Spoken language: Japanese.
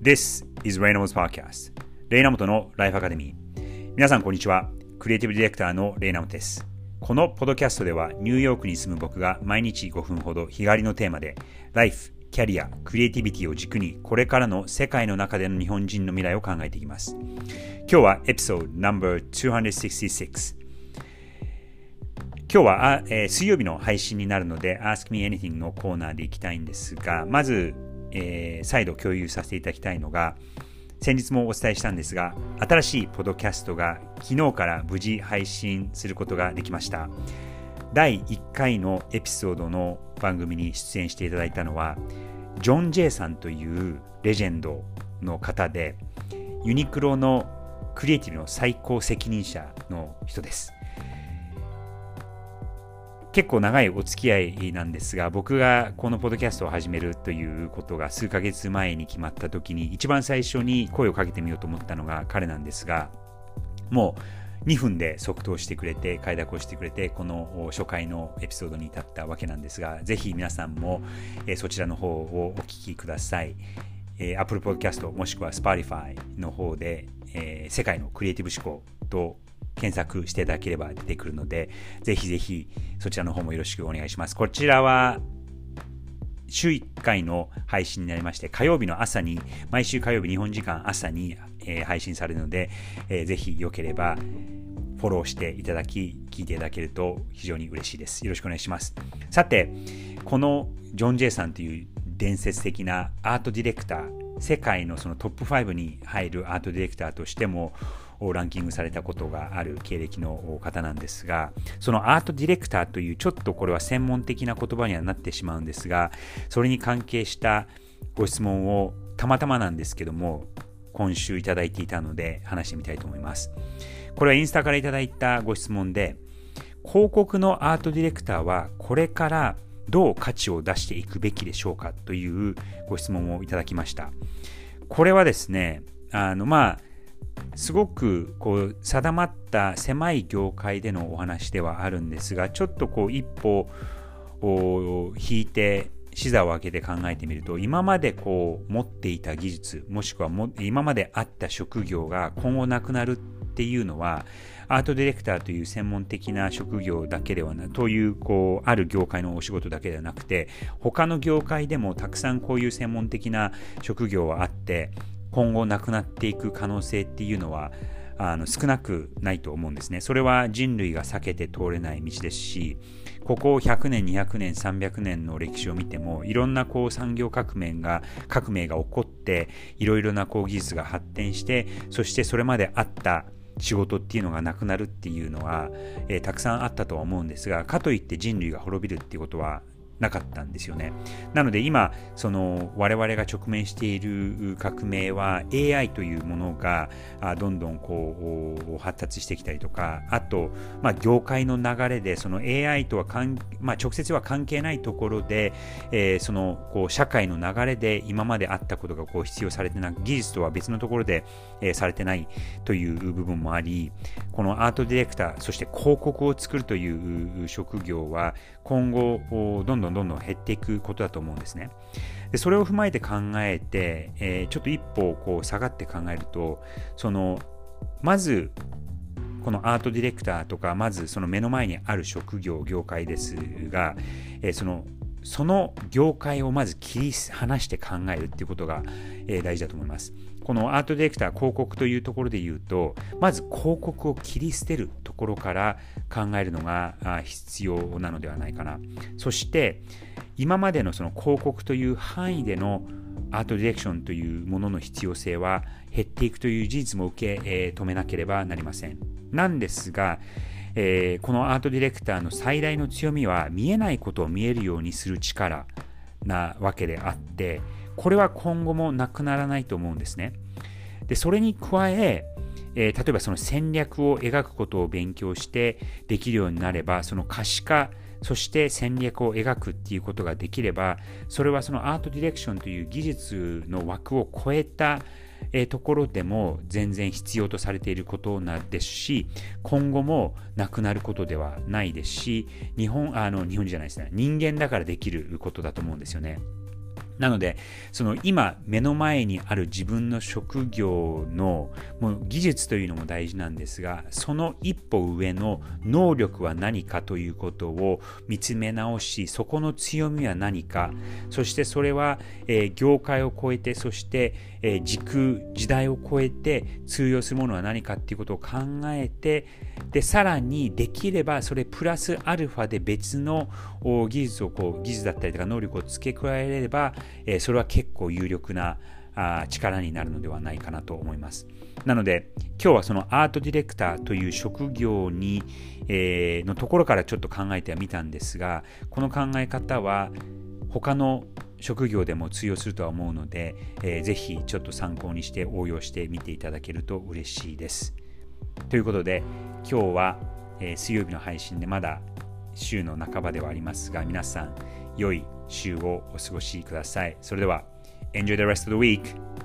This is Reynolds Podcast. レイナモトのライフアカデミー皆さんこんにちは。クリエイティブディレクターのレイナモトです。このポッドキャストではニューヨークに住む僕が毎日5分ほど日帰りのテーマでライフ、キャリア、クリエイティビティを軸にこれからの世界の中での日本人の未来を考えていきます。今日はエピソード No.266 今日はあ、えー、水曜日の配信になるので Ask Me Anything のコーナーでいきたいんですがまず、えー、再度共有させていただきたいのが先日もお伝えしたんですが新しいポドキャストが昨日から無事配信することができました。第1回のエピソードの番組に出演していただいたのはジョン・ジェイさんというレジェンドの方でユニクロのクリエイティブの最高責任者の人です。結構長いお付き合いなんですが僕がこのポッドキャストを始めるということが数ヶ月前に決まった時に一番最初に声をかけてみようと思ったのが彼なんですがもう2分で即答してくれて快諾をしてくれてこの初回のエピソードに至ったわけなんですがぜひ皆さんも、そちらの方をお聞きください、Apple Podcast もしくは Spotify の方で、え世界のクリエイティブ思考と検索していただければ出てくるので、ぜひぜひそちらの方もよろしくお願いします。こちらは週1回の配信になりまして、火曜日の朝に、毎週火曜日日本時間朝に、えー、配信されるので、えー、ぜひよければフォローしていただき、聞いていただけると非常に嬉しいです。よろしくお願いします。さて、このジョン・ジェイさんという伝説的なアートディレクター、世界のそのトップ5に入るアートディレクターとしても、ランキングされたことがある経歴の方なんですが、そのアートディレクターというちょっとこれは専門的な言葉にはなってしまうんですが、それに関係したご質問をたまたまなんですけども、今週いただいていたので話してみたいと思います。これはインスタからいただいたご質問で、広告のアートディレクターはこれからどう価値を出していくべきでしょうかというご質問をいただきました。これはですね、あのまあすごくこう定まった狭い業界でのお話ではあるんですがちょっとこう一歩引いて視座を開けて考えてみると今までこう持っていた技術もしくはも今まであった職業が今後なくなるっていうのはアートディレクターという専門的な職業だけではなというこうある業界のお仕事だけではなくて他の業界でもたくさんこういう専門的な職業はあって今後なくなっていく可能性っていうのはあの少なくないと思うんですね。それは人類が避けて通れない道ですし、ここ100年、200年、300年の歴史を見ても、いろんなこう産業革命が、革命が起こって、いろいろなこう技術が発展して、そしてそれまであった仕事っていうのがなくなるっていうのは、えー、たくさんあったとは思うんですが、かといって人類が滅びるっていうことはなかったんですよね。なので今、その我々が直面している革命は AI というものがどんどんこう発達してきたりとか、あと、まあ、業界の流れでその AI とはまあ、直接は関係ないところで、えー、そのこう社会の流れで今まであったことがこう必要されてない、技術とは別のところで、えー、されてないという部分もあり、このアートディレクター、そして広告を作るという職業は今後どんどんどんどん減っていくことだと思うんですね。でそれを踏まえて考えて、えー、ちょっと一歩こう下がって考えるとそのまずこのアートディレクターとかまずその目の前にある職業業界ですが、えー、そのその業界をまず切り離して考えるっていうことが、えー、大事だと思います。このアートディレクター広告というところで言うとまず広告を切り捨てるところから考えるのが必要なのではないかなそして今までのその広告という範囲でのアートディレクションというものの必要性は減っていくという事実も受け、止めなければなりませんなんですがえー、このアートディレクターの最大の強みは見えないことを見えるようにする力なわけであってこれは今後もなくならないと思うんですね。でそれに加ええー、例えばその戦略を描くことを勉強してできるようになればその可視化そして戦略を描くっていうことができればそれはそのアートディレクションという技術の枠を超えたえところでも全然必要とされていることなんですし今後もなくなることではないですし日本あの日本じゃないですね人間だからできることだと思うんですよね。なので、その今目の前にある自分の職業のもう技術というのも大事なんですが、その一歩上の能力は何かということを見つめ直し、そこの強みは何か、そしてそれは、えー、業界を超えて、そして、えー、時空、時代を超えて通用するものは何かっていうことを考えて、で、さらにできればそれプラスアルファで別の技術をこう、技術だったりとか能力を付け加えれば、え、それは結構有力なあ力になるのではないかなと思います。なので、今日はそのアートディレクターという職業に、えー、のところからちょっと考えてはみたんですが、この考え方は他の職業でも通用するとは思うので、えー、ぜひちょっと参考にして応用してみていただけると嬉しいです。ということで、今日は、えー、水曜日の配信でまだ週の半ばではありますが、皆さん、良い週をお過ごしください。それでは、Enjoy the rest of the week!